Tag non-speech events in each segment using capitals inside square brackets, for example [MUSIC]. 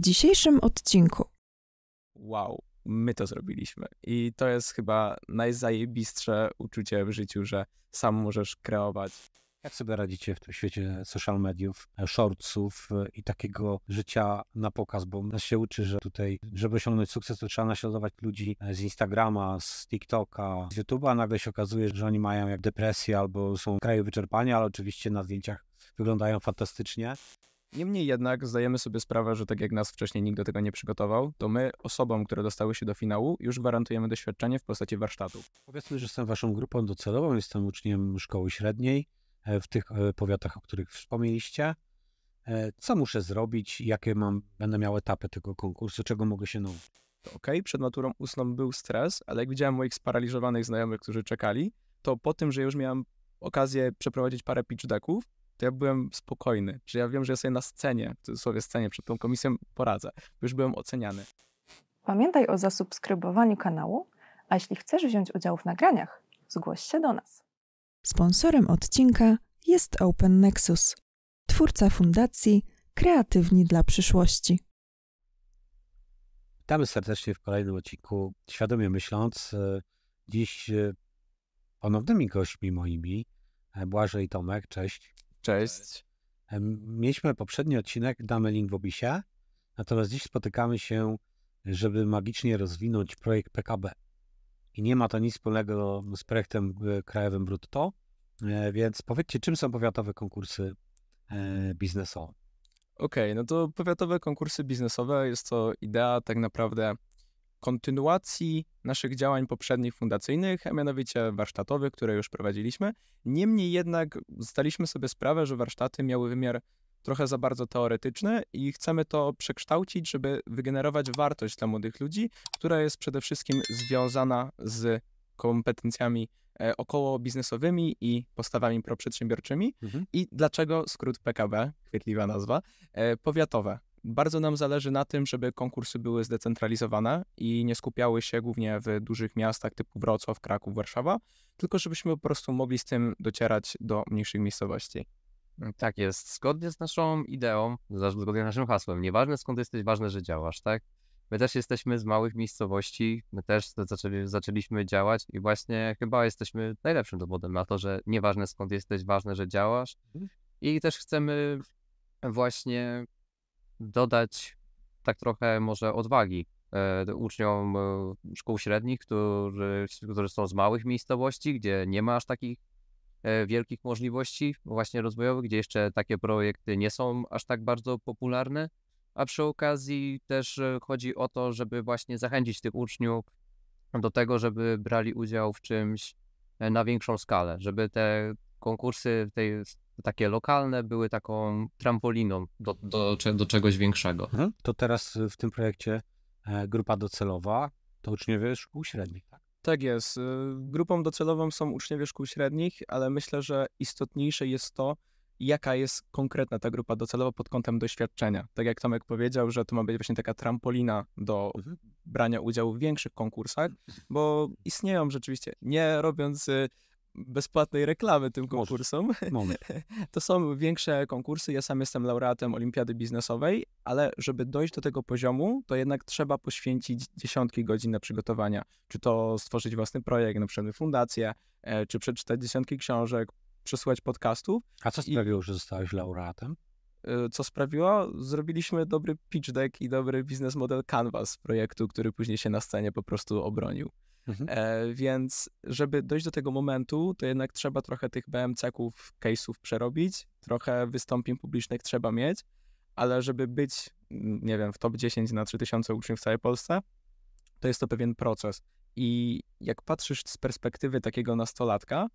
dzisiejszym odcinku. Wow, my to zrobiliśmy. I to jest chyba najzajebistsze uczucie w życiu, że sam możesz kreować. Jak sobie radzicie w tym świecie social mediów, shortsów e, i takiego życia na pokaz? Bo nas się uczy, że tutaj, żeby osiągnąć sukces, to trzeba naśladować ludzi z Instagrama, z TikToka, z YouTube'a. Nagle się okazuje, że oni mają jak depresję albo są w kraju wyczerpania, ale oczywiście na zdjęciach wyglądają fantastycznie. Niemniej jednak zdajemy sobie sprawę, że tak jak nas wcześniej nikt do tego nie przygotował, to my osobom, które dostały się do finału, już gwarantujemy doświadczenie w postaci warsztatów. Powiedzmy, że jestem waszą grupą docelową, jestem uczniem szkoły średniej e, w tych e, powiatach, o których wspomnieliście. E, co muszę zrobić? Jakie mam, będę miał etapy tego konkursu? Czego mogę się nauczyć? To ok, przed maturą ustną był stres, ale jak widziałem moich sparaliżowanych znajomych, którzy czekali, to po tym, że już miałem okazję przeprowadzić parę pitch decków, to ja byłem spokojny, że ja wiem, że ja sobie na scenie, w cudzysłowie scenie, przed tą komisją poradzę, już byłem oceniany. Pamiętaj o zasubskrybowaniu kanału, a jeśli chcesz wziąć udział w nagraniach, zgłoś się do nas. Sponsorem odcinka jest Open Nexus, twórca fundacji Kreatywni dla przyszłości. Witamy serdecznie w kolejnym odcinku Świadomie Myśląc. Dziś e, ponownymi gośćmi moimi e, Błażej i Tomek. Cześć. Cześć. Mieliśmy poprzedni odcinek, damy link w opisie, natomiast dziś spotykamy się, żeby magicznie rozwinąć projekt PKB. I nie ma to nic wspólnego z projektem e, krajowym brutto, e, więc powiedzcie, czym są powiatowe konkursy e, biznesowe? Okej, okay, no to powiatowe konkursy biznesowe jest to idea tak naprawdę kontynuacji naszych działań poprzednich fundacyjnych, a mianowicie warsztatowych, które już prowadziliśmy. Niemniej jednak zdaliśmy sobie sprawę, że warsztaty miały wymiar trochę za bardzo teoretyczny i chcemy to przekształcić, żeby wygenerować wartość dla młodych ludzi, która jest przede wszystkim związana z kompetencjami e, około biznesowymi i postawami proprzedsiębiorczymi. Mhm. I dlaczego skrót PKB, chwytliwa nazwa, e, powiatowe? Bardzo nam zależy na tym, żeby konkursy były zdecentralizowane i nie skupiały się głównie w dużych miastach typu Wrocław, Kraków, Warszawa, tylko żebyśmy po prostu mogli z tym docierać do mniejszych miejscowości. Tak jest. Zgodnie z naszą ideą, zgodnie z naszym hasłem, nieważne skąd jesteś, ważne, że działasz, tak? My też jesteśmy z małych miejscowości, my też zaczęli, zaczęliśmy działać i właśnie chyba jesteśmy najlepszym dowodem na to, że nieważne skąd jesteś, ważne, że działasz. Mhm. I też chcemy właśnie dodać tak trochę może odwagi e, uczniom e, szkół średnich, którzy, którzy są z małych miejscowości, gdzie nie ma aż takich e, wielkich możliwości właśnie rozwojowych, gdzie jeszcze takie projekty nie są aż tak bardzo popularne, a przy okazji też chodzi o to, żeby właśnie zachęcić tych uczniów do tego, żeby brali udział w czymś na większą skalę, żeby te konkursy tej takie lokalne były taką trampoliną do, do, do czegoś większego. Mhm. To teraz w tym projekcie e, grupa docelowa to uczniowie szkół średnich, tak? Tak jest. Y, grupą docelową są uczniowie szkół średnich, ale myślę, że istotniejsze jest to, jaka jest konkretna ta grupa docelowa pod kątem doświadczenia. Tak jak Tomek powiedział, że to ma być właśnie taka trampolina do mhm. brania udziału w większych konkursach, bo istnieją rzeczywiście, nie robiąc y, bezpłatnej reklamy tym konkursom. [LAUGHS] To są większe konkursy. Ja sam jestem laureatem Olimpiady Biznesowej, ale żeby dojść do tego poziomu, to jednak trzeba poświęcić dziesiątki godzin na przygotowania. Czy to stworzyć własny projekt, na przykład fundację, e, czy przeczytać dziesiątki książek, przesłuchać podcastów. A co sprawiło, I... że zostałeś laureatem? E, co sprawiło? Zrobiliśmy dobry pitch deck i dobry biznes model canvas projektu, który później się na scenie po prostu obronił. Mhm. E, więc żeby dojść do tego momentu, to jednak trzeba trochę tych BMC-ków, case'ów przerobić, trochę wystąpień publicznych trzeba mieć, ale żeby być, nie wiem, w top 10 na 3000 uczniów w całej Polsce, to jest to pewien proces. I jak patrzysz z perspektywy takiego nastolatka,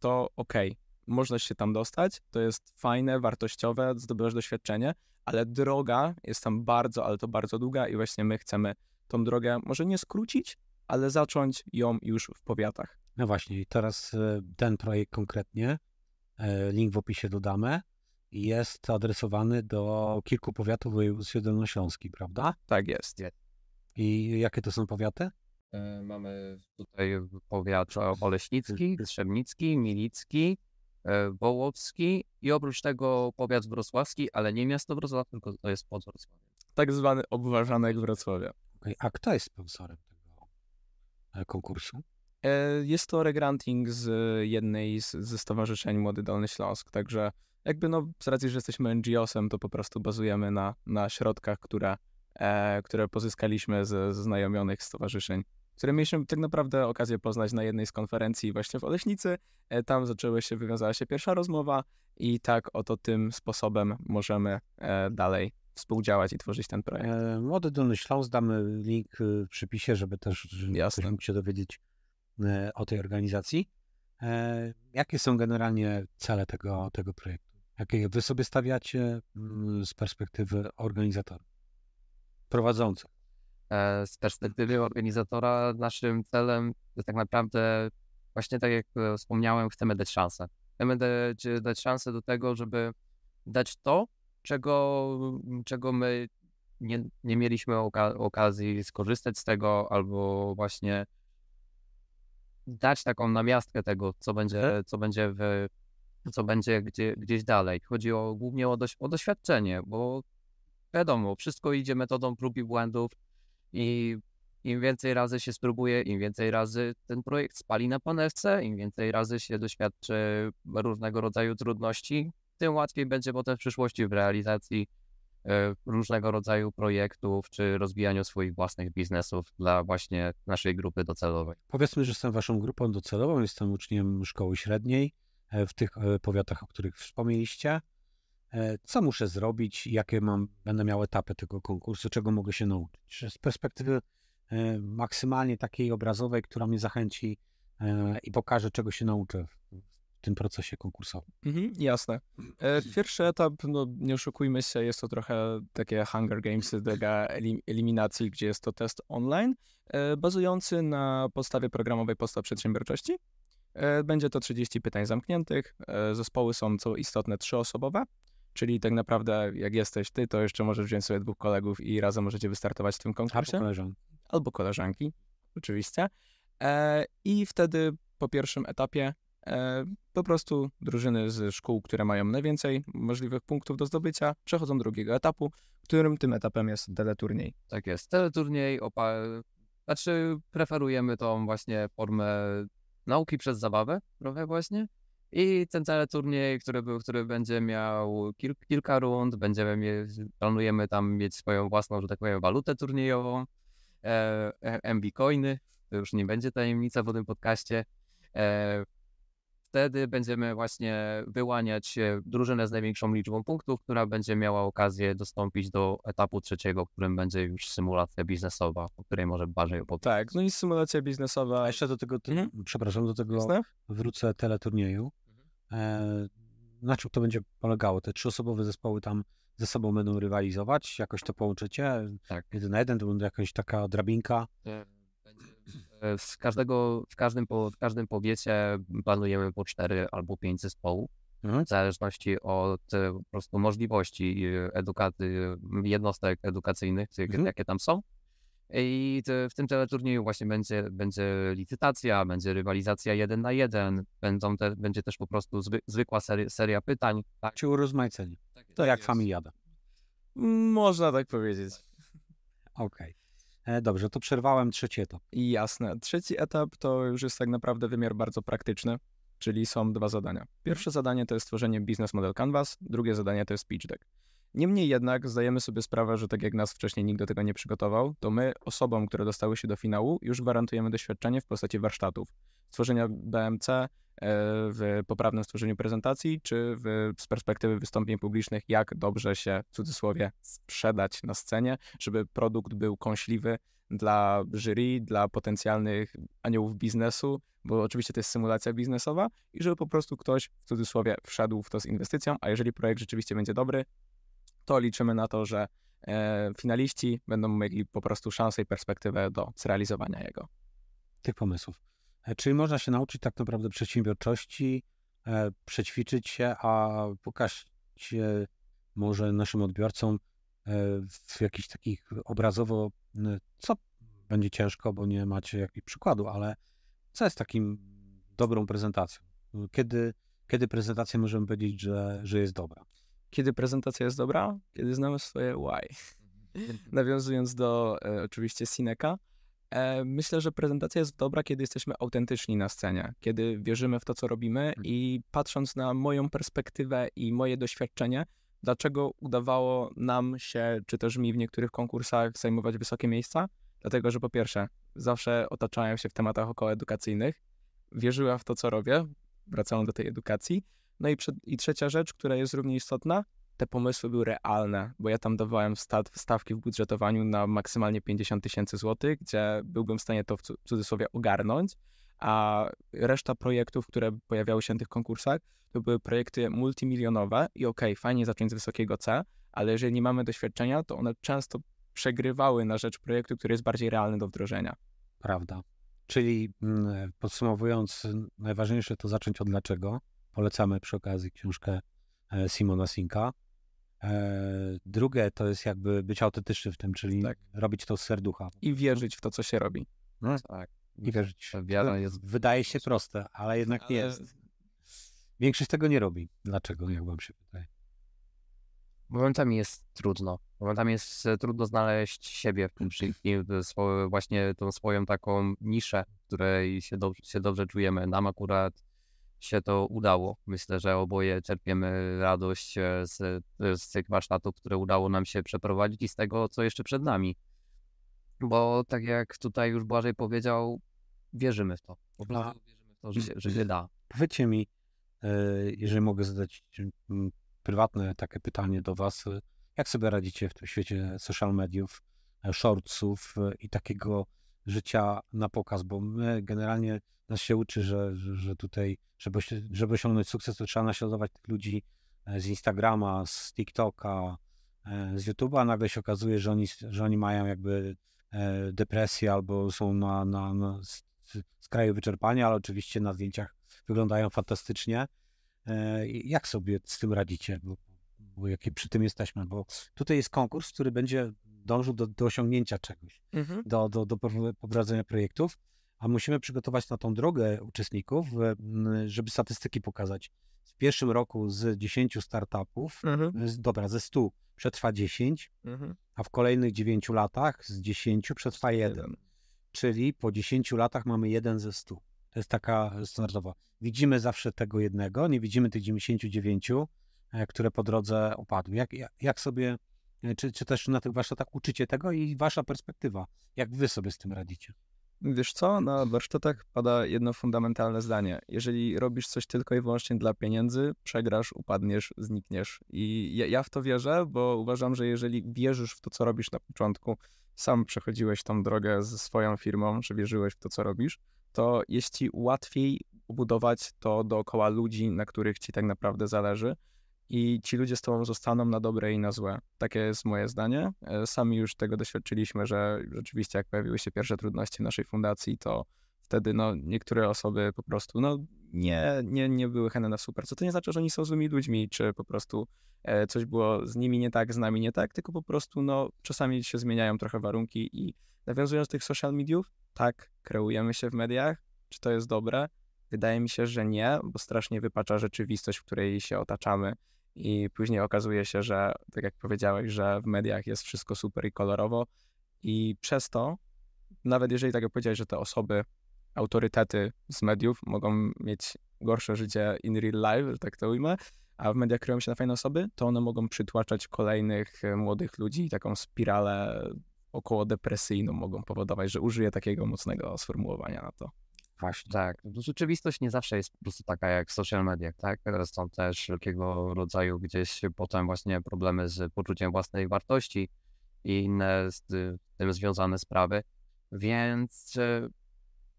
to okej, okay, można się tam dostać, to jest fajne, wartościowe, zdobywasz doświadczenie, ale droga jest tam bardzo, ale to bardzo długa i właśnie my chcemy tą drogę może nie skrócić, ale zacząć ją już w powiatach. No właśnie, i teraz e, ten projekt konkretnie, e, link w opisie dodamy, jest adresowany do kilku powiatów w województwie dolnośląskim, prawda? Tak jest. I jakie to są powiaty? E, mamy tutaj powiat oleśnicki, trzebnicki, milicki, wołowski i oprócz tego powiat wrocławski, ale nie miasto Wrocław, tylko to jest pod Wrocławiem. tak zwany obważanek Wrocławia. Okay. A kto jest sponsorem konkursu? E, jest to regranting z jednej z, ze stowarzyszeń Młody Dolny Śląsk, także jakby no z racji, że jesteśmy NGO-sem, to po prostu bazujemy na, na środkach, które, e, które pozyskaliśmy ze, ze znajomionych stowarzyszeń, które mieliśmy tak naprawdę okazję poznać na jednej z konferencji właśnie w Oleśnicy. E, tam zaczęły się, wywiązała się pierwsza rozmowa i tak oto tym sposobem możemy e, dalej współdziałać i tworzyć ten projekt. E, Młody Dolny Śląsk, damy link w przypisie, żeby też Jasne. ktoś mógł się dowiedzieć e, o tej organizacji. E, jakie są generalnie cele tego, tego projektu? Jakie wy sobie stawiacie mm, z perspektywy organizatora, prowadzących? E, z perspektywy organizatora naszym celem jest tak naprawdę właśnie tak jak wspomniałem, chcemy dać szansę. Chcemy dać, dać szansę do tego, żeby dać to, czego, czego my nie, nie mieliśmy oka okazji skorzystać z tego, albo właśnie dać taką namiastkę tego, co będzie, co będzie, w, co będzie gdzie, gdzieś dalej. Chodzi o, głównie o, doś, o doświadczenie, bo wiadomo, wszystko idzie metodą prób i błędów i im więcej razy się spróbuje, im więcej razy ten projekt spali na panewce, im więcej razy się doświadczy różnego rodzaju trudności, tym łatwiej będzie potem w przyszłości w realizacji e, różnego rodzaju projektów czy rozwijaniu swoich własnych biznesów dla właśnie naszej grupy docelowej. Powiedzmy, że jestem waszą grupą docelową, jestem uczniem szkoły średniej e, w tych e, powiatach, o których wspomnieliście. Co muszę zrobić? Jakie mam, będę miał etapy tego konkursu? Czego mogę się nauczyć? Z perspektywy maksymalnie takiej obrazowej, która mnie zachęci i pokaże, czego się nauczę tym procesie konkursowym. Mhm, jasne. E, pierwszy etap, no nie oszukujmy się, jest to trochę takie Hunger Games dla eliminacji, gdzie jest to test online, e, bazujący na podstawie programowej podstaw przedsiębiorczości. E, będzie to 30 pytań zamkniętych. Zespoły są, co istotne, trzyosobowe, czyli tak naprawdę jak jesteś ty, to jeszcze możesz wziąć sobie dwóch kolegów i razem możecie wystartować w tym konkursie. Albo koleżanki. Albo koleżanki, oczywiście. I wtedy po pierwszym etapie po prostu drużyny z szkół, które mają najwięcej możliwych punktów do zdobycia, przechodzą do drugiego etapu, którym tym etapem jest teleturniej. Tak jest, teleturniej, opa- znaczy preferujemy tą właśnie formę nauki przez zabawę trochę właśnie. I ten teleturniej, który, był, który będzie miał kil, kilka rund, będziemy mie- planujemy tam mieć swoją własną, że tak powiem, walutę turniejową, e, e MB Coiny, to już nie będzie tajemnica w tym podcaście. E, wtedy będziemy właśnie wyłaniać drużynę z największą liczbą punktów, która będzie miała okazję dostąpić do etapu trzeciego, którym będzie już symulacja biznesowa, o której może bardziej opowiedzieć. Tak, no i symulacja biznesowa. A jeszcze do tego, mhm. przepraszam, do tego wrócę teleturnieju. Mhm. E, na czym to będzie polegało? Te trzyosobowe zespoły tam ze sobą będą rywalizować? Jakoś to połączycie? Tak. Jeden na jeden to będzie jakaś taka drabinka? Tak. E, z każdego, w każdym, w każdym powiecie planujemy po cztery albo pięć zespołów. Mhm. W zależności od e, po prostu możliwości e, edukaty, jednostek edukacyjnych, mhm. jakie tam są. I w tym teleturnieju właśnie będzie, będzie licytacja, będzie rywalizacja jeden na jeden, będą te, będzie też po prostu zwy, zwykła seria, seria pytań. Tak. Czy urozmaicenie. Tak, to jak familiada. Można tak powiedzieć. Okej. Okay. E, dobrze, to przerwałem trzeci etap. Jasne. Trzeci etap to już jest tak naprawdę wymiar bardzo praktyczny, czyli są dwa zadania. Pierwsze mhm. zadanie to jest stworzenie Business Model Canvas, drugie zadanie to jest pitch deck. Niemniej jednak zdajemy sobie sprawę, że tak jak nas wcześniej nikt do tego nie przygotował, to my osobom, które dostały się do finału, już gwarantujemy doświadczenie w postaci warsztatów, stworzenia BMC, e, w poprawnym stworzeniu prezentacji, czy w, z perspektywy wystąpień publicznych, jak dobrze się w cudzysłowie sprzedać na scenie, żeby produkt był kąśliwy dla jury, dla potencjalnych aniołów biznesu, bo oczywiście to jest symulacja biznesowa i żeby po prostu ktoś w cudzysłowie wszedł w to z inwestycją, a jeżeli projekt rzeczywiście będzie dobry, to liczymy na to, że e, finaliści będą mieli po prostu szansę i perspektywę do zrealizowania jego. Tych pomysłów. E, czyli można się nauczyć tak naprawdę przedsiębiorczości, e, przećwiczyć się, a pokazać może naszym odbiorcom w jakiś takich obrazowo, co będzie ciężko, bo nie macie jakichś przykładu, ale co jest takim dobrą prezentacją? Kiedy, kiedy prezentacja możemy powiedzieć, że, że jest dobra? Kiedy prezentacja jest dobra? Kiedy znamy swoje why. [LAUGHS] nawiązując do e, oczywiście Sineka, e, myślę, że prezentacja jest dobra, kiedy jesteśmy autentyczni na scenie, kiedy wierzymy w to, co robimy mhm. i patrząc na moją perspektywę i moje doświadczenie, dlaczego udawało nam się, czy też mi w niektórych konkursach zajmować wysokie miejsca? Dlatego, że po pierwsze, zawsze otaczałem się w tematach okołoedukacyjnych, wierzyłem w to, co robię, wracałem do tej edukacji. No i, przed, i trzecia rzecz, która jest równie istotna, te pomysły były realne, bo ja tam dawałem stawki w budżetowaniu na maksymalnie 50 tysięcy złotych, gdzie byłbym w stanie to w cudzysłowie ogarnąć, a reszta projektów, które pojawiały się na tych konkursach, to były projekty multimilionowe i okej, okay, fajnie zacząć z wysokiego C, ale jeżeli nie mamy doświadczenia, to one często przegrywały na rzecz projektu, który jest bardziej realny do wdrożenia. Prawda. Czyli mm, podsumowując, najważniejsze to zacząć od dlaczego. Polecamy przy okazji książkę Simona Sinka. E, drugie to jest jakby być autentyczny w tym, czyli tak. robić to z serducha. I wierzyć w to, co się robi. No, tak. I wierzyć. Wiara jest... Wydaje się proste, ale jednak ale... nie jest. Większość tego nie robi. Dlaczego, jak wam się wydaje? Momentami jest trudno. Momentami jest e, trudno znaleźć siebie w tym [CLEARS THROAT] wszystkim, właśnie tą swoją taką niszę, w której się, do, się dobrze czujemy. Nam akurat się to udało. Myślę, że oboje czerpiemy radość e, z, z tych warsztatów, które udało nam się przeprowadzić i z tego, co jeszcze przed nami. Bo tak jak tutaj już Błażej powiedział, wierzymy w to. Po prostu wierzymy w to, że się, że się da. Powiedzcie mi, e, jeżeli mogę zadać prywatne takie pytanie do Was, jak sobie radzicie w tym świecie social mediów, e, shortsów i takiego życia na pokaz, bo my generalnie nas się uczy, że, że, tutaj, żeby, żeby osiągnąć sukces, to trzeba naśladować tych ludzi e, z Instagrama, z TikToka, e, z YouTube'a, nagle się okazuje, że oni, że oni mają jakby depresję albo są na, na, na skraju wyczerpania, ale oczywiście na zdjęciach wyglądają fantastycznie. Jak sobie z tym radzicie? Bo, bo przy tym jesteśmy, bo tutaj jest konkurs, który będzie dążył do, do osiągnięcia czegoś, mhm. do, do, do poprowadzenia projektów, a musimy przygotować na tą drogę uczestników, żeby statystyki pokazać. W pierwszym roku z 10 startupów, mhm. z, dobra, ze 100 przetrwa 10, mhm. a w kolejnych 9 latach z 10 przetrwa 1. Czyli po 10 latach mamy 1 ze 100. To jest taka standardowa. Widzimy zawsze tego jednego, nie widzimy tych 99, E, które po drodze upadły. Jak, jak sobie, e, czy, czy też na tych warsztatach uczycie tego i wasza perspektywa, jak wy sobie z tym radzicie? Wiesz co, na warsztatach pada jedno fundamentalne zdanie. Jeżeli robisz coś tylko i wyłącznie dla pieniędzy, przegrasz, upadniesz, znikniesz. I ja, ja w to wierzę, bo uważam, że jeżeli wierzysz w to, co robisz na początku, sam przechodziłeś tą drogę ze swoją firmą, że wierzyłeś w to, co robisz, to jest ci łatwiej budować to dookoła ludzi, na których ci tak naprawdę zależy i ci ludzie z tobą zostaną na dobre i na złe. Takie jest moje zdanie. E, sami już tego doświadczyliśmy, że rzeczywiście jak pojawiły się pierwsze trudności w naszej fundacji, to wtedy no, niektóre osoby po prostu no, nie, nie, nie były chętne na super. Co to nie znaczy, że oni są złymi ludźmi, czy po prostu e, coś było z nimi nie tak, z nami nie tak, tylko po prostu no, czasami się zmieniają trochę warunki i nawiązując do tych social mediów, tak, kreujemy się w mediach, czy to jest dobre? Wydaje mi się, że nie, bo strasznie wypacza rzeczywistość, w której się otaczamy i później okazuje się, że tak jak powiedziałeś, że w mediach jest wszystko super i kolorowo i przez to, nawet jeżeli tak jak powiedziałeś, że te osoby, autorytety z mediów mogą mieć gorsze życie in real life, że tak to ujmę, a w mediach kryją się na fajne osoby, to one mogą przytłaczać kolejnych e, młodych ludzi i taką spiralę około depresyjną mogą powodować, że użyję takiego mocnego sformułowania na to. Właśnie. Tak, no rzeczywistość nie zawsze jest po prostu taka jak w social mediach, tak? Są też wszelkiego rodzaju gdzieś potem właśnie problemy z poczuciem własnej wartości i inne z tym związane sprawy, więc e,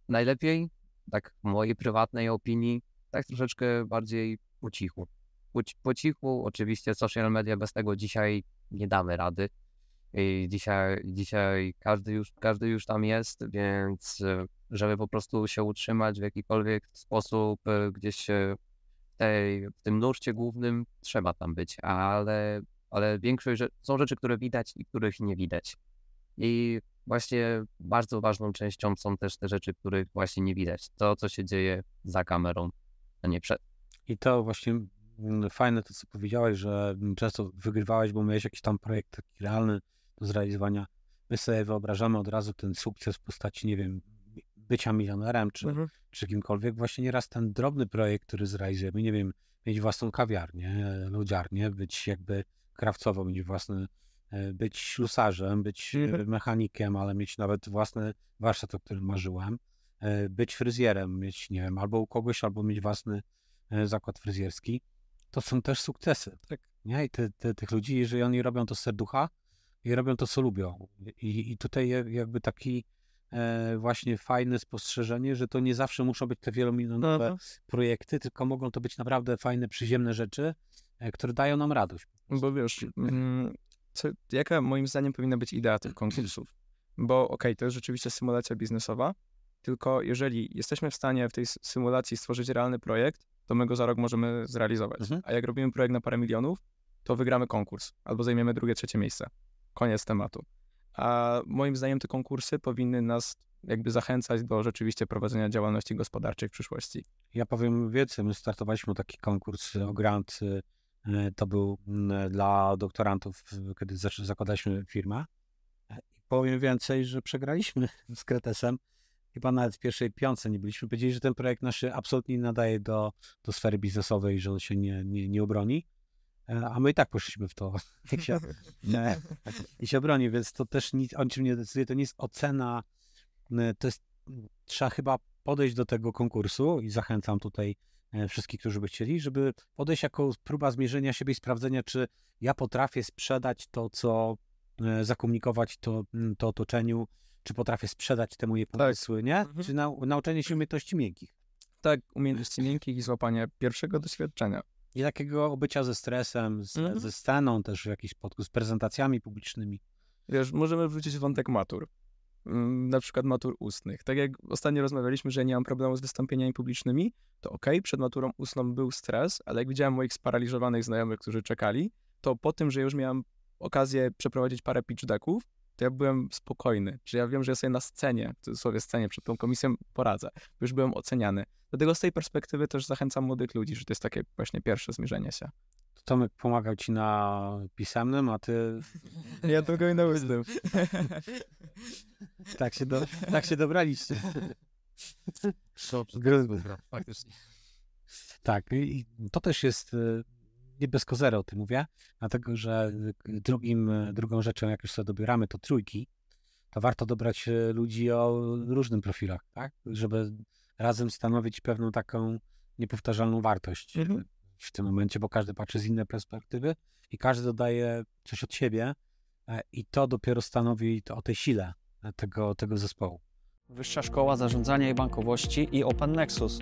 najlepiej, tak w mojej prywatnej opinii, tak troszeczkę bardziej po cichu. Po, po cichu, oczywiście social media bez tego dzisiaj nie damy rady. I dzisiaj, dzisiaj każdy, już, każdy już tam jest, więc e, żeby po prostu się utrzymać w jakikolwiek sposób e, gdzieś tej, w tym nurcie głównym, trzeba tam być, ale, ale większość są rzeczy, które widać i których nie widać. I właśnie bardzo ważną częścią są też te rzeczy, których właśnie nie widać. To, co się dzieje za kamerą, a nie przed. I to właśnie fajne to, co powiedziałeś, że często wygrywałeś, bo miałeś jakiś tam projekt taki realny, do zrealizowania. My sobie wyobrażamy od razu ten sukces w postaci, nie wiem, bycia milionerem czy, mhm. czy kimkolwiek. Właśnie nieraz ten drobny projekt, który zrealizujemy, nie wiem, mieć własną kawiarnię, lodziarnię, być jakby krawcowo, mieć własny, e, być ślusarzem, być mhm. mechanikiem, ale mieć nawet własny warsztat, o którym marzyłem, e, być fryzjerem, mieć, nie wiem, albo u kogoś, albo mieć własny e, zakład fryzjerski. To są też sukcesy. Tak. Nie? I te, te, tych ludzi, jeżeli oni robią to z serducha i robią to, co lubią. I, i tutaj jakby taki e, właśnie fajne spostrzeżenie, że to nie zawsze muszą być te wielomilionowe no, projekty, tylko mogą to być naprawdę fajne, przyziemne rzeczy, e, które dają nam radość. Bo wiesz, mm, co, jaka moim zdaniem powinna być idea tych konkursów? Bo okej, okay, to jest rzeczywiście symulacja biznesowa, tylko jeżeli jesteśmy w stanie w tej symulacji stworzyć realny projekt, to my go za rok możemy zrealizować. Mhm. A jak robimy projekt na parę milionów, to wygramy konkurs albo zajmiemy drugie, trzecie miejsce. Koniec tematu. A moim zdaniem te konkursy powinny nas jakby zachęcać do rzeczywiście prowadzenia działalności gospodarczej w przyszłości. Ja powiem więcej, my startowaliśmy taki konkurs o grant, y, to był mm, dla doktorantów, kiedy zakładaliśmy firmę. Powiem więcej, że przegraliśmy [LAUGHS] z Kretesem. Chyba nawet w pierwszej piątce nie byliśmy. Powiedzieli, że ten projekt nasz absolutnie nie nadaje do, do sfery biznesowej, że on się nie, nie, nie obroni. E, a my i tak poszliśmy w to [LAUGHS] i się, nie, i się broni, więc to też nic, o czym nie decyduje, to nie jest ocena, to jest, trzeba chyba podejść do tego konkursu i zachęcam tutaj e, wszystkich, którzy by chcieli, żeby podejść jako próba zmierzenia siebie i sprawdzenia, czy ja potrafię sprzedać to, co e, zakomunikować to, to otoczeniu, czy potrafię sprzedać te moje tak. pomysły, tak. nie? Mhm. Czy nau nauczenie się umiejętności miękkich. Tak, umiejętności miękkich i złapanie pierwszego doświadczenia. I takiego bycia ze stresem, z, mm. ze sceną też w jakiś sposób, z prezentacjami publicznymi. Wiesz, możemy wrócić wątek matur. Mm, na przykład matur ustnych. Tak jak ostatnio rozmawialiśmy, że nie mam problemu z wystąpieniami publicznymi, to ok, przed maturą ustną był stres, ale jak widziałem moich sparaliżowanych znajomych, którzy czekali, to po tym, że już miałem okazję przeprowadzić parę pitch decków, to ja byłem spokojny, że ja wiem, że ja sobie na scenie, w cudzysłowie scenie, przed tą komisją poradzę, bo już byłem oceniany. Dlatego z tej perspektywy też zachęcam młodych ludzi, że to jest takie właśnie pierwsze zmierzenie się. Tomek pomagał ci na pisemnym, a ty... [LAUGHS] Ja tylko i na ustnym. [LAUGHS] tak, się do, tak się dobraliście. Dobrze, faktycznie. Tak, i to też jest y, nie bez kozera o tym mówię, dlatego że drugim, drugą rzeczą, jak już sobie dobieramy, to trójki, to warto dobrać e, ludzi o różnym profilach, tak? Żeby razem stanowić pewną taką niepowtarzalną wartość mhm. w tym momencie, bo każdy patrzy z innej perspektywy i każdy dodaje coś od siebie e, i to dopiero stanowi o tej sile e, tego, tego zespołu. Wyższa Szkoła Zarządzania i Bankowości i Open Nexus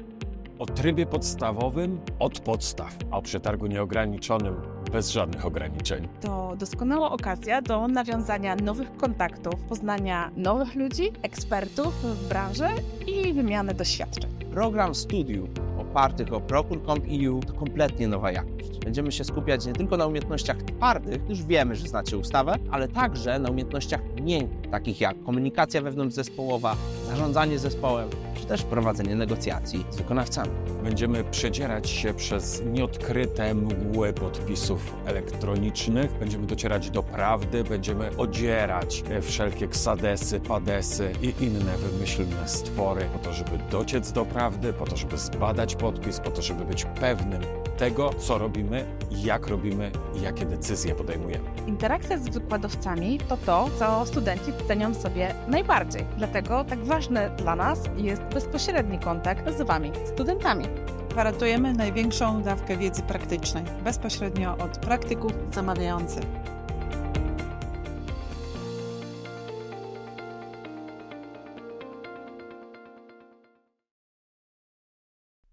o trybie podstawowym od podstaw, a o przetargu nieograniczonym bez żadnych ograniczeń. To doskonała okazja do nawiązania nowych kontaktów, poznania nowych ludzi, ekspertów w branży i wymiany doświadczeń. Program studiów opartych o Procure.com.eu to kompletnie nowa jakość. Będziemy się skupiać nie tylko na umiejętnościach twardych, już wiemy, że znacie ustawę, ale także na umiejętnościach miękkich, takich jak komunikacja wewnątrzzespołowa, zarządzanie zespołem, czy też prowadzenie negocjacji z wykonawcami. Będziemy przedzierać się przez nieodkryte mgły podpisów elektronicznych, będziemy docierać do prawdy, będziemy odzierać wszelkie ksadesy, padesy i inne wymyślne stwory po to, żeby dociec do prawdy, po to, żeby zbadać podpis, po to, żeby być pewnym tego, co robimy, jak robimy i jakie decyzje podejmujemy. Interakcja z wykładowcami to to, co studenci cenią sobie najbardziej. Dlatego tak ważne dla nas jest bezpośredni kontakt z Wami, studentami. Gwarantujemy największą dawkę wiedzy praktycznej, bezpośrednio od praktyków zamawiających.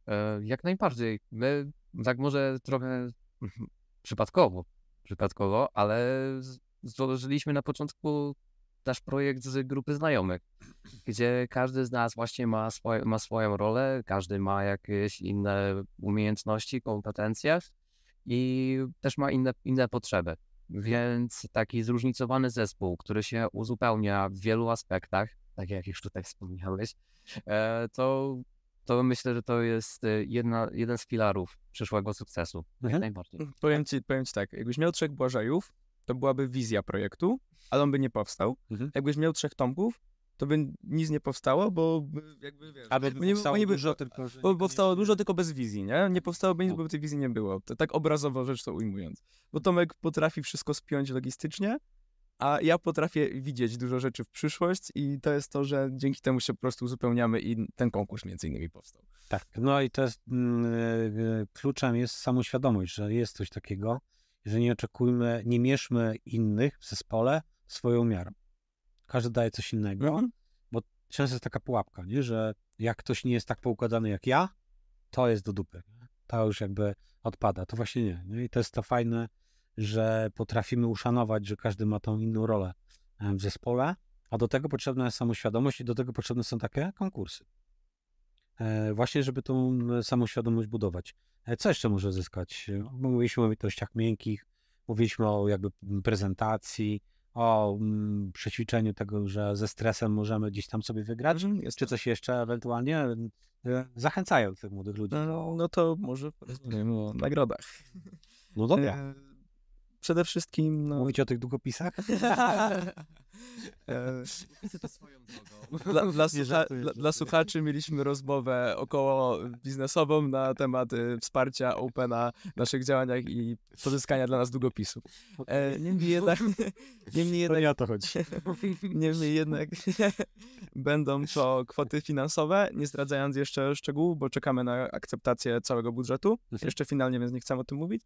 E, jak najbardziej. My tak może trochę [LAUGHS] przypadkowo, przypadkowo, ale złożyliśmy na początku nasz projekt z grupy znajomych, gdzie każdy z nas właśnie ma, ma swoją rolę, każdy ma jakieś inne umiejętności, kompetencje i też ma inne, inne potrzeby. Więc taki zróżnicowany zespół, który się uzupełnia w wielu aspektach, tak jak już tutaj wspomniałeś, e, to to myślę, że to jest y, jedna, jeden z filarów przyszłego sukcesu. Mhm. Jak najbardziej. Powiem ci, powiem ci tak, jakbyś miał trzech Błażejów, to byłaby wizja projektu, ale on by nie powstał. Mhm. Jakbyś miał trzech tomków, to by nic nie powstało, bo by jakby wiesz... Aby nie- powstało nie dużo, tylko że Bo powstało dużo, tylko bez wizji, nie? Nie powstałoby nic, bo by tej wizji nie było. To tak obrazowo rzecz to ujmując. Bo Tomek potrafi wszystko spiąć logistycznie, a ja potrafię widzieć dużo rzeczy w przyszłość i to jest to, że dzięki temu się po prostu uzupełniamy i ten konkurs między innymi powstał. Tak, no i to jest mm, e, kluczem jest samoświadomość, że jest coś takiego, że nie oczekujmy, nie mierzmy innych w zespole swoją miarą. Każdy daje coś innego, Mhm. bo często jest taka pułapka, nie? że jak ktoś nie jest tak poukładany jak ja, to jest do dupy. To już jakby odpada. To właśnie nie. nie? I to jest to fajne, że potrafimy uszanować, że każdy ma tą inną rolę w zespole, a do tego potrzebna jest samoświadomość i do tego potrzebne są takie konkursy. E, Właśnie, żeby tą samoświadomość budować. E, Co jeszcze może zyskać? Mówiliśmy o umiejętnościach miękkich, mówiliśmy o jakby prezentacji, o przećwiczeniu tego, że ze stresem możemy gdzieś tam sobie wygrać, Jest czy coś jeszcze ewentualnie e, zachęcają tych młodych ludzi. No, no to może porozmawiamy o nagrodach. No dobra. Przede wszystkim... No, Mówicie o tych długopisach? [LAUGHS] e, to swoją drogą. Dla, dla, Nie słucha, dla, dla słuchaczy mieliśmy rozmowę około biznesową na temat y, wsparcia Opena w naszych działaniach i pozyskania dla nas długopisów. E, niemniej jednak, [LAUGHS] niemniej jednak, nie o to chodzi. [LAUGHS] niemniej jednak będą to kwoty finansowe, nie zdradzając jeszcze szczegółów, bo czekamy na akceptację całego budżetu. Mhm. Jeszcze finalnie, więc nie chcę o tym mówić.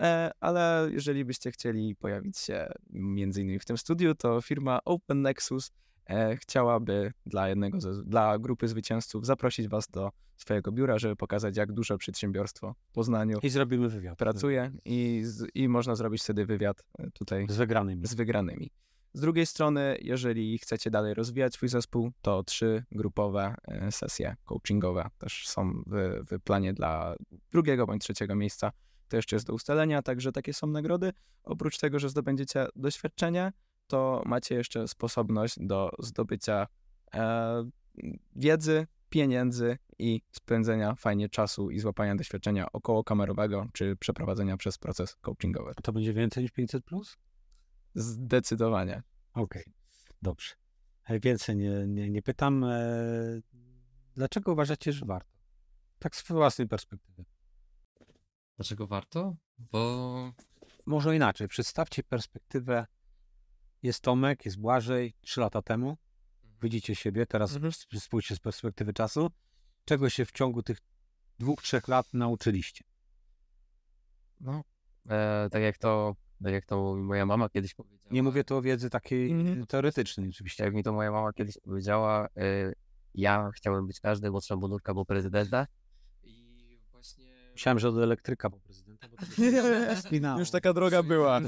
E, ale jeżeli byście chcieli pojawić się między innymi w tym studiu, to firma Open Nexus e, chciałaby dla jednego ze, dla grupy zwycięzców zaprosić was do swojego biura, żeby pokazać, jak duże przedsiębiorstwo w Poznaniu I zrobimy wywiad. pracuje i, z, i można zrobić wtedy wywiad e, tutaj Z wygranymi. z wygranymi. Z drugiej strony, jeżeli chcecie dalej rozwijać swój zespół, to trzy grupowe sesje coachingowe też są w, w planie dla drugiego bądź trzeciego miejsca. To jeszcze jest do ustalenia, także takie są nagrody. Oprócz tego, że zdobędziecie doświadczenie, to macie jeszcze sposobność do zdobycia e, wiedzy, pieniędzy i spędzenia fajnie czasu i złapania doświadczenia około kamerowego, czy przeprowadzenia przez proces coachingowy. To będzie więcej niż 500 plus? Zdecydowanie. Okej, dobrze. E, Więcej nie, nie, nie pytam. E, dlaczego uważacie, że warto? Tak z własnej perspektywy. Dlaczego warto? Bo Może inaczej. Przedstawcie perspektywę. Jest Tomek, jest Błażej, trzy lata temu. Widzicie siebie, teraz Mhm. sp- spójrzcie z perspektywy czasu. Czego się w ciągu tych dwóch, trzech lat nauczyliście? no, e, tak jak to, tak jak to moja mama kiedyś powiedziała. Nie mówię tu o wiedzy takiej Mhm. e, teoretycznej oczywiście. Jak mi to moja mama kiedyś powiedziała, e, ja chciałem być każdy, bo trzeba bonurka, bo prezydenta. Myślałem, że od elektryka po prezydenta. Bo to [LAUGHS] spinało. Już taka droga była.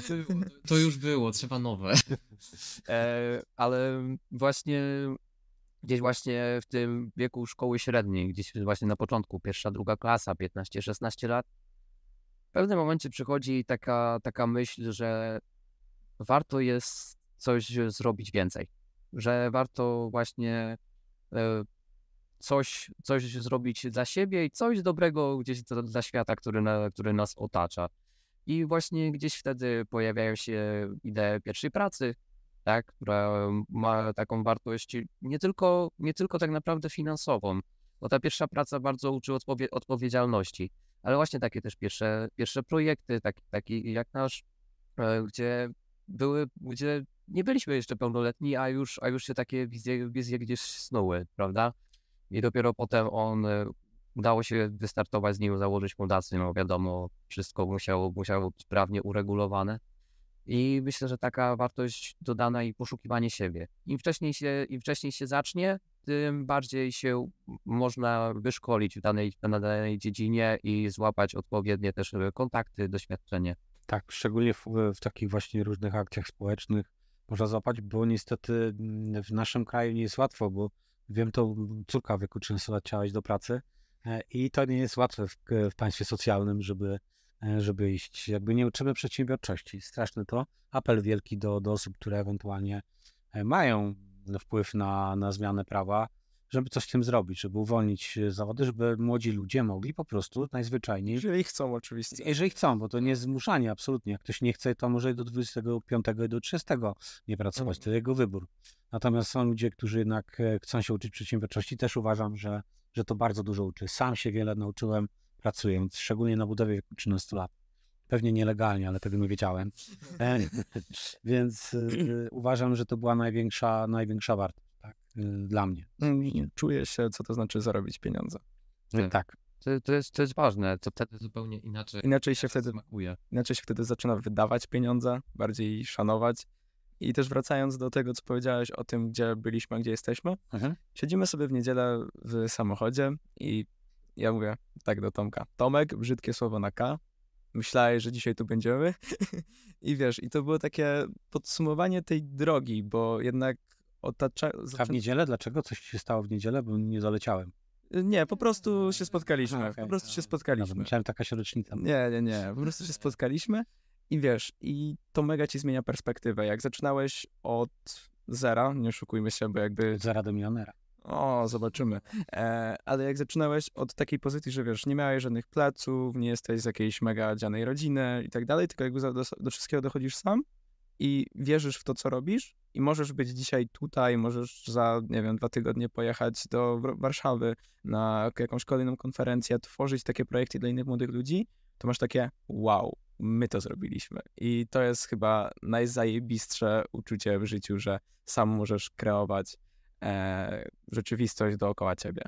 To już było, trzeba nowe. [LAUGHS] E, ale właśnie gdzieś właśnie w tym wieku szkoły średniej, gdzieś właśnie na początku, pierwsza, druga klasa, 15-16 lat, w pewnym momencie przychodzi taka, taka myśl, że warto jest coś zrobić więcej, że warto właśnie e, coś, coś zrobić dla siebie i coś dobrego gdzieś dla, świata, który, na, który nas otacza. I właśnie gdzieś wtedy pojawiają się idee pierwszej pracy, tak, która ma taką wartość nie tylko, nie tylko tak naprawdę finansową, bo ta pierwsza praca bardzo uczy odpowie- odpowiedzialności, ale właśnie takie też pierwsze, pierwsze projekty, tak, takie jak nasz, e, gdzie były, gdzie nie byliśmy jeszcze pełnoletni, a już, a już się takie wizje, wizje gdzieś snuły, prawda? I dopiero potem on e, udało się wystartować z nim, założyć fundację, no wiadomo, wszystko musiało, musiało być prawnie uregulowane. I myślę, że taka wartość dodana i poszukiwanie siebie. Im wcześniej się, im wcześniej się zacznie, tym bardziej się można wyszkolić w danej, w danej dziedzinie i złapać odpowiednie też kontakty, doświadczenie. Tak, szczególnie w, w takich właśnie różnych akcjach społecznych można złapać, bo niestety mm, w naszym kraju nie jest łatwo, bo wiem, to córka wieku 13 lat chciała iść do pracy e, i to nie jest łatwe w, w państwie socjalnym, żeby, e, żeby iść. Jakby nie uczymy przedsiębiorczości. Straszny to. Apel wielki do, do osób, które ewentualnie e, mają wpływ na, na zmianę prawa, żeby coś z tym zrobić, żeby uwolnić e, zawody, żeby młodzi ludzie mogli po prostu najzwyczajniej. Jeżeli chcą, oczywiście. Jeżeli chcą, bo to nie jest zmuszanie absolutnie. Jak ktoś nie chce, to może do 25 i do 30 nie pracować, to jego wybór. Natomiast są ludzie, którzy jednak e, chcą się uczyć przedsiębiorczości. Też uważam, że, że to bardzo dużo uczy. Sam się wiele nauczyłem pracując, szczególnie na budowie wieku 13 lat. Pewnie nielegalnie, ale tego nie wiedziałem. [LAUGHS] E, więc uważam, że to była największa, największa wartość dla mnie. Mm, czuję się, co to znaczy zarobić pieniądze. Tak. tak. To, to, jest, to jest ważne, to wtedy zupełnie inaczej, inaczej się wtedy smakuje. Inaczej się wtedy zaczyna wydawać pieniądze, bardziej szanować. I też wracając do tego, co powiedziałeś o tym, gdzie byliśmy, gdzie jesteśmy, mhm. siedzimy sobie w niedzielę w samochodzie i ja mówię tak do Tomka. Tomek, brzydkie słowo na K. Myślałeś, że dzisiaj tu będziemy. [LAUGHS] I wiesz, i to było takie podsumowanie tej drogi, bo jednak otacza... A w niedzielę? Dlaczego? Coś się stało w niedzielę? Bo nie doleciałem. Nie, po prostu się spotkaliśmy. Aha, okay. Po prostu się spotkaliśmy. myślałem, taka się rocznica. Nie, nie, nie. Po prostu się spotkaliśmy i wiesz, i to mega ci zmienia perspektywę. Jak zaczynałeś od zera, nie oszukujmy się, bo jakby... Od zera do milionera. O, zobaczymy. E, ale jak zaczynałeś od takiej pozycji, że wiesz, nie miałeś żadnych pleców, nie jesteś z jakiejś mega dzianej rodziny i tak dalej, tylko jakby do, do wszystkiego dochodzisz sam i wierzysz w to, co robisz i możesz być dzisiaj tutaj, możesz za, nie wiem, dwa tygodnie pojechać do Warszawy na jakąś kolejną konferencję, tworzyć takie projekty dla innych młodych ludzi, to masz takie wow, my to zrobiliśmy. I to jest chyba najzajebistsze uczucie w życiu, że sam możesz kreować e, rzeczywistość dookoła ciebie.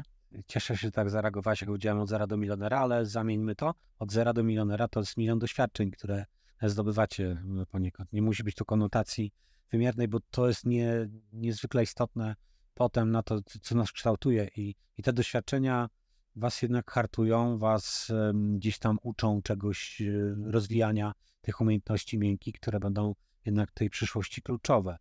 Cieszę się, że tak zareagowałeś, jak powiedziałem od zera do milionera, ale zamieńmy to. Od zera do milionera to jest milion doświadczeń, które zdobywacie poniekąd. Nie musi być to konotacji wymiernej, bo to jest nie, niezwykle istotne potem na to, co nas kształtuje i, i te doświadczenia was jednak hartują, was gdzieś tam uczą czegoś, e, rozwijania tych umiejętności miękkich, które będą jednak tej przyszłości kluczowe.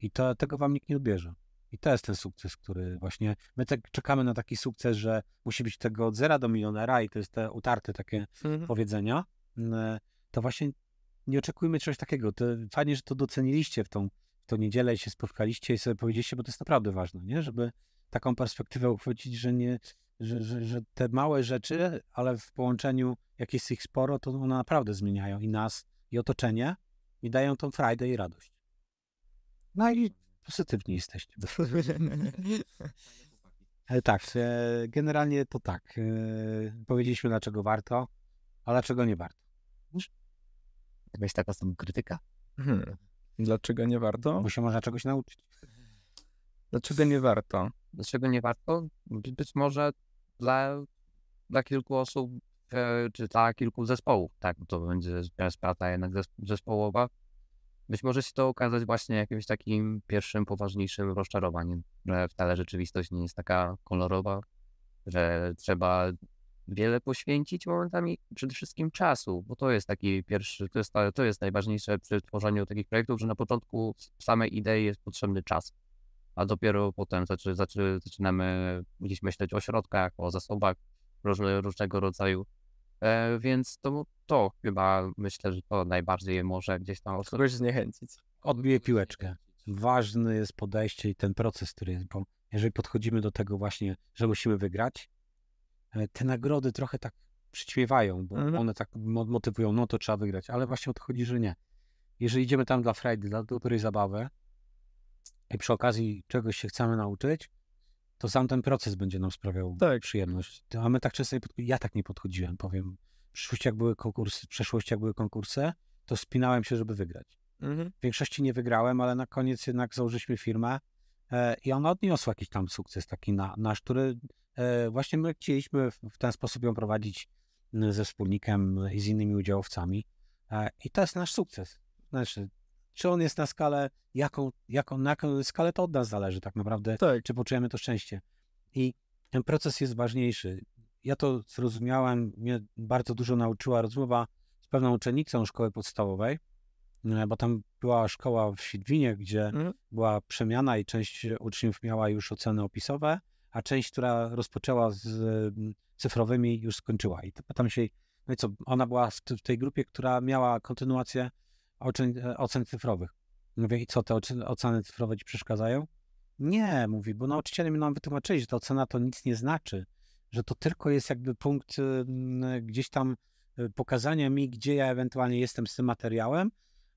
I to, tego wam nikt nie odbierze. I to jest ten sukces, który właśnie, my tak czekamy na taki sukces, że musi być tego od zera do milionera i to jest te utarte takie mhm. powiedzenia, to właśnie nie oczekujmy czegoś takiego. To fajnie, że to doceniliście w tą, w tą niedzielę i się spotkaliście i sobie powiedzieliście, bo to jest naprawdę ważne, nie? Żeby taką perspektywę uchwycić, że nie, że, że, że te małe rzeczy, ale w połączeniu, jak jest ich sporo, to one naprawdę zmieniają i nas, i otoczenie, i dają tą frajdę i radość. No i pozytywni jesteście. [LAUGHS] Ale tak, e, generalnie to tak. E, powiedzieliśmy, dlaczego warto, a dlaczego nie warto. Jakaś taka samokrytyka. Hmm. Dlaczego nie warto? Bo się można czegoś nauczyć. Dlaczego nie warto? Dlaczego nie warto? Być może dla, dla kilku osób, e, czy dla kilku zespołów, tak, to będzie praca jednak zespołowa. Być może się to okazać właśnie jakimś takim pierwszym, poważniejszym rozczarowaniem, że wcale rzeczywistość nie jest taka kolorowa, że trzeba wiele poświęcić momentami przede wszystkim czasu, bo to jest taki pierwszy, to jest, to jest najważniejsze przy tworzeniu takich projektów, że na początku samej idei jest potrzebny czas, a dopiero potem zaczy, zaczy, zaczynamy gdzieś myśleć o środkach, o zasobach różne, różnego rodzaju. E, więc to, to chyba myślę, że to najbardziej może gdzieś tam... Kogoś zniechęcić. Odbiję piłeczkę. Ważne jest podejście i ten proces, który jest, bo jeżeli podchodzimy do tego właśnie, że musimy wygrać, te nagrody trochę tak przyćmiewają, bo mhm. one tak motywują, no to trzeba wygrać, ale właśnie o to chodzi, że nie. Jeżeli idziemy tam dla frajdy, dla dobrej zabawy i przy okazji czegoś się chcemy nauczyć, to sam ten proces będzie nam sprawiał tak. przyjemność. A my tak często ja tak nie podchodziłem, powiem. W przyszłości jak były konkursy, w przeszłości jak były konkursy, to spinałem się, żeby wygrać. Mhm. W większości nie wygrałem, ale na koniec jednak założyliśmy firmę e, i ona odniosła jakiś tam sukces taki na, nasz, który E, właśnie my chcieliśmy w ten sposób ją prowadzić ze wspólnikiem i z innymi udziałowcami. E, I to jest nasz sukces. Znaczy, czy on jest na skalę, jaką, jaką, na jaką skalę to od nas zależy tak naprawdę, tak. czy poczujemy to szczęście. I ten proces jest ważniejszy. Ja to zrozumiałem, mnie bardzo dużo nauczyła rozmowa z pewną uczennicą szkoły podstawowej, e, bo tam była szkoła w Świdwinie, gdzie mhm. była przemiana i część uczniów miała już oceny opisowe, a część, która rozpoczęła z mm, cyfrowymi, już skończyła. I pytam się, no i co, ona była w, tej grupie, która miała kontynuację ocen, e, ocen cyfrowych. Mówię, i co, te oceny cyfrowe ci przeszkadzają? Nie, mówi, bo nauczyciele mi nam wytłumaczyli, że ta ocena to nic nie znaczy, że to tylko jest jakby punkt gdzieś tam y, pokazania mi, gdzie ja ewentualnie jestem z tym materiałem,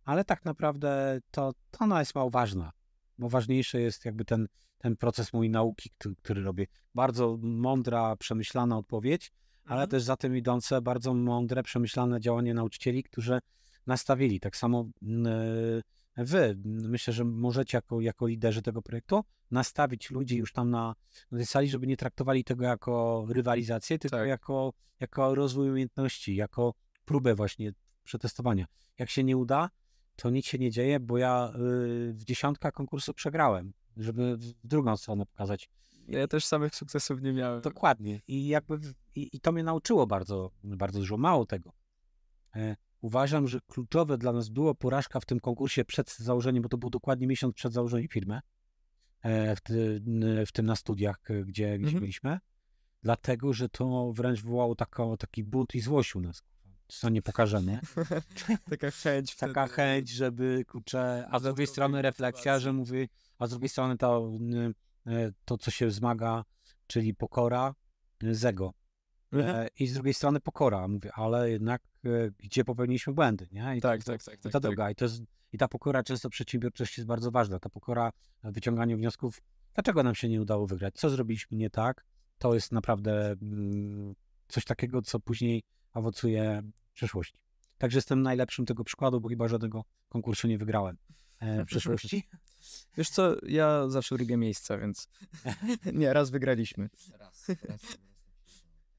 ale tak naprawdę to, to ona jest mało ważna, bo ważniejszy jest jakby ten, ten proces mojej nauki, który, który robię. Bardzo mądra, przemyślana odpowiedź, ale mhm. też za tym idące bardzo mądre, przemyślane działanie nauczycieli, którzy nastawili. Tak samo yy, wy, myślę, że możecie jako, jako liderzy tego projektu nastawić ludzi już tam na, na tej sali, żeby nie traktowali tego jako rywalizację, tylko tak. jako, jako rozwój umiejętności, jako próbę właśnie przetestowania. Jak się nie uda, to nic się nie dzieje, bo ja yy, w dziesiątka konkursu przegrałem, żeby w drugą stronę pokazać. Ja też samych sukcesów nie miałem. Dokładnie. I jakby i, i to mnie nauczyło bardzo, bardzo dużo. Mało tego. E, uważam, że kluczowe dla nas było porażka w tym konkursie przed założeniem, bo to był dokładnie miesiąc przed założeniem firmy, e, w, ty, w tym na studiach, gdzie, gdzie mhm. byliśmy, dlatego, że to wręcz wywołało taką, taki bunt i złość u nas co nie pokażemy. [LAUGHS] Taka chęć. Taka wtedy. chęć, żeby, kurczę, a z drugiej strony refleksja, że mówi, a z drugiej strony to, e, to co się wzmaga, czyli pokora, zego. Mhm. E, I z drugiej strony pokora, mówię, ale jednak e, gdzie popełniliśmy błędy, nie? I tak, tak, tak. I tak, ta tak. droga. I, to jest, I ta pokora często przedsiębiorczości jest bardzo ważna. Ta pokora wyciągania wniosków, dlaczego nam się nie udało wygrać, co zrobiliśmy nie tak, to jest naprawdę mm, coś takiego, co później owocuje w przyszłości. Także jestem najlepszym tego przykładu, bo chyba żadnego konkursu nie wygrałem e, w [LAUGHS] przyszłości. Wiesz co, ja zawsze drugie miejsce, więc [LAUGHS] nie, raz wygraliśmy. Raz, raz.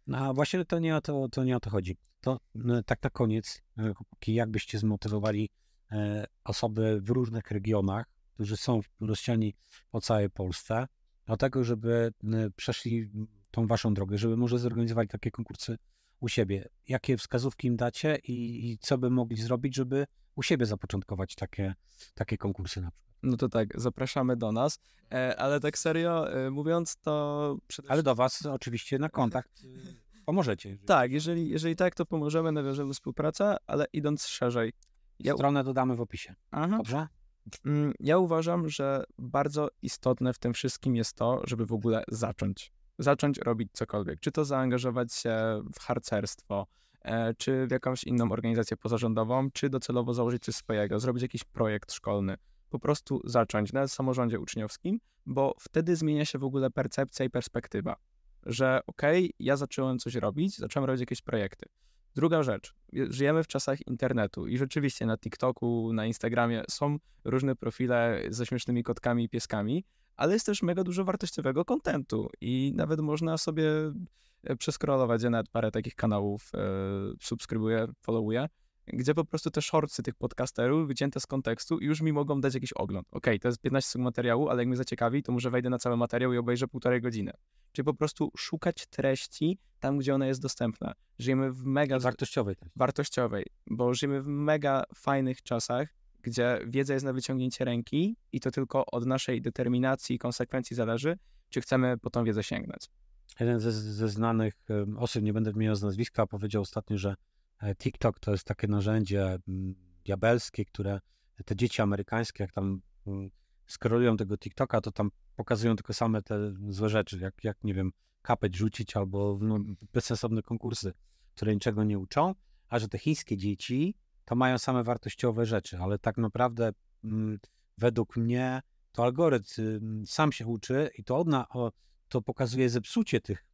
No właśnie to nie o to, to, nie o to chodzi. To no, tak na koniec, e, chłopaki, jak byście zmotywowali e, osoby w różnych regionach, którzy są rozsiani po całej Polsce, do tego, żeby przeszli tą waszą drogę, żeby może zorganizowali takie konkursy u siebie. Jakie wskazówki im dacie i, i co by mogli zrobić, żeby u siebie zapoczątkować takie, takie konkursy na przykład? No to tak, zapraszamy do nas, e, ale tak serio e, mówiąc, to Ale do was oczywiście na kontakt [LAUGHS] pomożecie. Jeżeli... Tak, jeżeli, jeżeli tak, to pomożemy, nawiążemy współpracę, ale idąc szerzej. Ja... Stronę dodamy w opisie. Aha. Dobrze? Mm, ja uważam, że bardzo istotne w tym wszystkim jest to, żeby w ogóle zacząć. Zacząć robić cokolwiek. Czy to zaangażować się w harcerstwo, e, czy w jakąś inną organizację pozarządową, czy docelowo założyć coś swojego, zrobić jakiś projekt szkolny po prostu zacząć, nawet w samorządzie uczniowskim, bo wtedy zmienia się w ogóle percepcja i perspektywa, że okej, okay, ja zacząłem coś robić, zacząłem robić jakieś projekty. Druga rzecz, żyjemy w czasach internetu i rzeczywiście na TikToku, na Instagramie są różne profile ze śmiesznymi kotkami i pieskami, ale jest też mega dużo wartościowego kontentu i nawet można sobie e, przeskrolować, ja nawet parę takich kanałów e, subskrybuję, followuję, gdzie po prostu te shortsy tych podcasterów wycięte z kontekstu już mi mogą dać jakiś ogląd. Okej, okay, to jest 15 sekund materiału, ale jak mnie zaciekawi, to może wejdę na cały materiał i obejrzę półtorej godziny. Czyli po prostu szukać treści tam, gdzie ona jest dostępna. Żyjemy w mega... Wartościowej. Wartościowej, bo żyjemy w mega fajnych czasach, gdzie wiedza jest na wyciągnięcie ręki i to tylko od naszej determinacji i konsekwencji zależy, czy chcemy po tą wiedzę sięgnąć. Jeden ze, ze znanych osób, nie będę wymieniał z nazwiska, powiedział ostatnio, że E, TikTok to jest takie narzędzie diabelskie, które te dzieci amerykańskie, jak tam skrolują tego TikToka, to tam pokazują tylko same te złe rzeczy, jak, jak nie wiem, kapeć rzucić albo no, bezsensowne konkursy, które niczego nie uczą, a że te chińskie dzieci to mają same wartościowe rzeczy, ale tak naprawdę mm, według mnie to algorytm sam się uczy i to, odna, to pokazuje zepsucie tych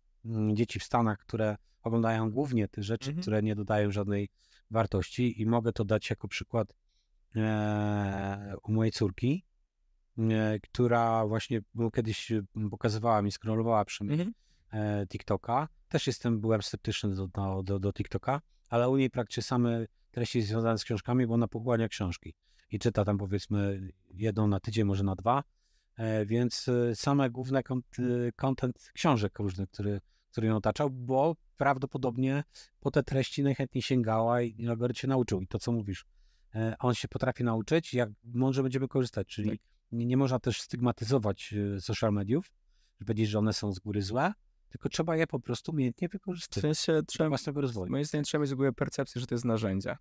dzieci w Stanach, które oglądają głównie te rzeczy, mhm. które nie dodają żadnej wartości i mogę to dać jako przykład e, u mojej córki, e, która właśnie kiedyś pokazywała mi, scrollowała przy mnie mhm. e, TikToka. Też jestem, byłem sceptyczny do, do, do, do TikToka, ale u niej praktycznie same treści związane z książkami, bo ona pochłania książki i czyta tam powiedzmy jedną na tydzień, może na dwa, e, więc e, same główne content książek różnych, który, który ją otaczał, bo prawdopodobnie po te treści najchętniej sięgała i algorytm się nauczył. I to, co mówisz, e, on się potrafi nauczyć, jak mądrze będziemy korzystać, czyli tak. nie, nie można też stygmatyzować e, social mediów, żeby powiedzieć, że one są z góry złe, tylko trzeba je po prostu umiejętnie wykorzystać. W sensie trzeba, własnego rozwoju. Moim zdaniem trzeba mieć w ogóle percepcję, że to jest narzędzie.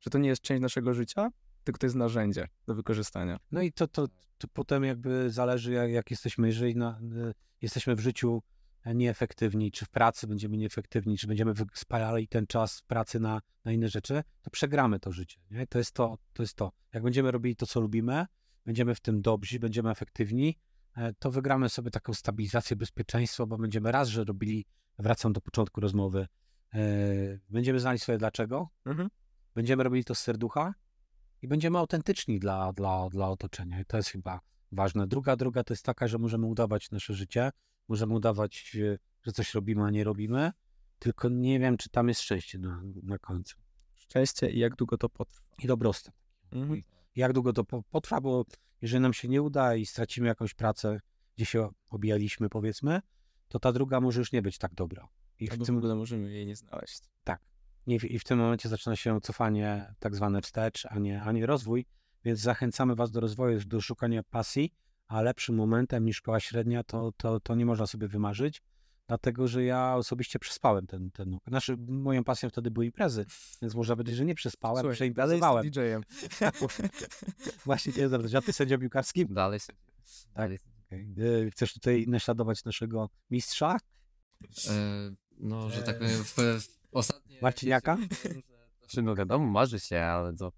Że to nie jest część naszego życia, tylko to jest narzędzie do wykorzystania. No i to, to, to potem jakby zależy, jak, jak jesteśmy, jeżeli na, y, jesteśmy w życiu nieefektywni, czy w pracy będziemy nieefektywni, czy będziemy spalali ten czas pracy na, na inne rzeczy, to przegramy to życie. Nie? To, jest to, to jest to. Jak będziemy robili to, co lubimy, będziemy w tym dobrzy, będziemy efektywni, to wygramy sobie taką stabilizację, bezpieczeństwo, bo będziemy raz, że robili, wracam do początku rozmowy, e, będziemy znali swoje dlaczego, mhm. będziemy robili to z serducha i będziemy autentyczni dla, dla, dla otoczenia. I to jest chyba ważne. Druga droga to jest taka, że możemy udawać nasze życie, możemy udawać, że coś robimy, a nie robimy, tylko nie wiem, czy tam jest szczęście na, na końcu. Szczęście i jak długo to potrwa. I dobrostan. Mhm. Jak długo to potrwa, bo jeżeli nam się nie uda i stracimy jakąś pracę, gdzie się obijaliśmy, powiedzmy, to ta druga może już nie być tak dobra. I w tym w ogóle możemy jej nie znaleźć. Tak. I w, I w tym momencie zaczyna się cofanie tak zwane wstecz, a nie, a nie rozwój, więc zachęcamy Was do rozwoju, do szukania pasji, a lepszym momentem niż szkoła średnia to, to, to nie można sobie wymarzyć, dlatego że ja osobiście przespałem ten, ten. Znaczy, moją pasją wtedy były imprezy, więc można powiedzieć, że nie przespałem, Słuchaj, przeimprezowałem. Dalej DJ-em. [LAUGHS] Właśnie nie znam, a ty sędzią piłkarskim? Dalej Tak. Okay. Chcesz tutaj naśladować naszego mistrza? E, no, że tak powiem, w, w ostatnie... Marciniaka? Znaczy, no wiadomo, marzy się, ale to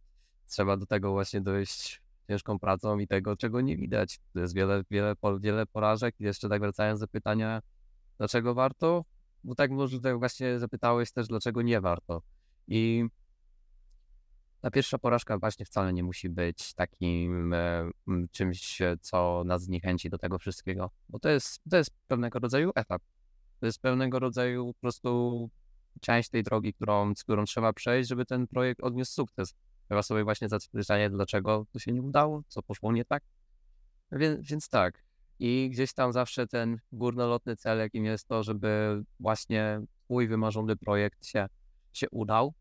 trzeba do tego właśnie dojść ciężką pracą i tego, czego nie widać. To jest wiele, wiele, wiele porażek. I jeszcze tak wracając do pytania, dlaczego warto? Bo tak może tak właśnie zapytałeś też, dlaczego nie warto. I ta pierwsza porażka właśnie wcale nie musi być takim e, czymś, co nas zniechęci do tego wszystkiego, bo to jest, to jest pewnego rodzaju etap. To jest pewnego rodzaju po prostu część tej drogi, którą, z którą trzeba przejść, żeby ten projekt odniósł sukces. Trzeba sobie właśnie zadać pytanie, dlaczego to się nie udało, co poszło nie tak. Więc, więc tak. I gdzieś tam zawsze ten górnolotny cel, jakim jest to, żeby właśnie twój wymarzony projekt się, się udał,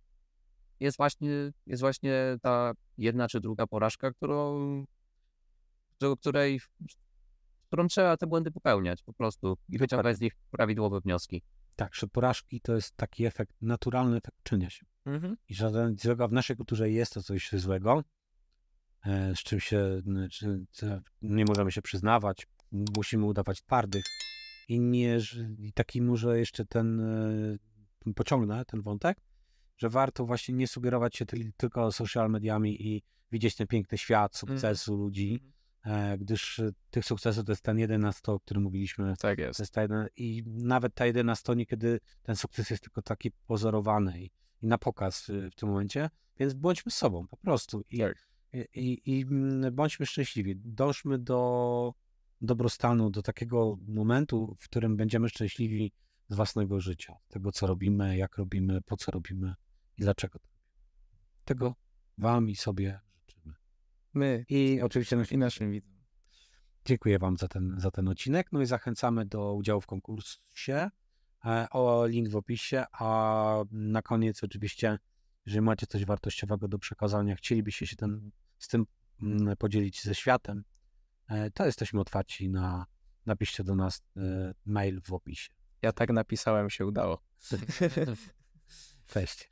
jest właśnie, jest właśnie ta jedna czy druga porażka, którą, do której, którą trzeba te błędy popełniać po prostu i wyciągać z nich prawidłowe wnioski. Tak, że porażki to jest taki efekt, naturalny efekt czynia się. Mhm. I żaden złego w naszej kulturze jest to coś złego, e, z czym się nie możemy się przyznawać, musimy udawać twardych. I nie, i taki może jeszcze ten, e, pociągnę ten wątek, że warto właśnie nie sugerować się tylko social mediami i widzieć ten piękny świat sukcesu mhm. ludzi, E, gdyż tych sukcesów to jest ten jeden na sto, o którym mówiliśmy. Tak jest. jest jeden, I nawet ta jeden na sto niekiedy ten sukces jest tylko taki pozorowany i, i na pokaz w tym momencie, więc bądźmy sobą po prostu i, tak. i, i, i mm, bądźmy szczęśliwi. Dążmy do dobrostanu, do takiego momentu, w którym będziemy szczęśliwi z własnego życia, tego co robimy, jak robimy, po co robimy i dlaczego. Tego Wam i sobie My i oczywiście i naszym widzom. Dziękuję Wam za ten, za ten odcinek. No i zachęcamy do udziału w konkursie. E, o link w opisie. A na koniec, oczywiście, jeżeli macie coś wartościowego do przekazania, chcielibyście się ten, z tym mm, podzielić ze światem, to jesteśmy otwarci na. Napiszcie do nas e, mail w opisie. Ja tak napisałem, się udało. [LAUGHS] [LAUGHS] Cześć.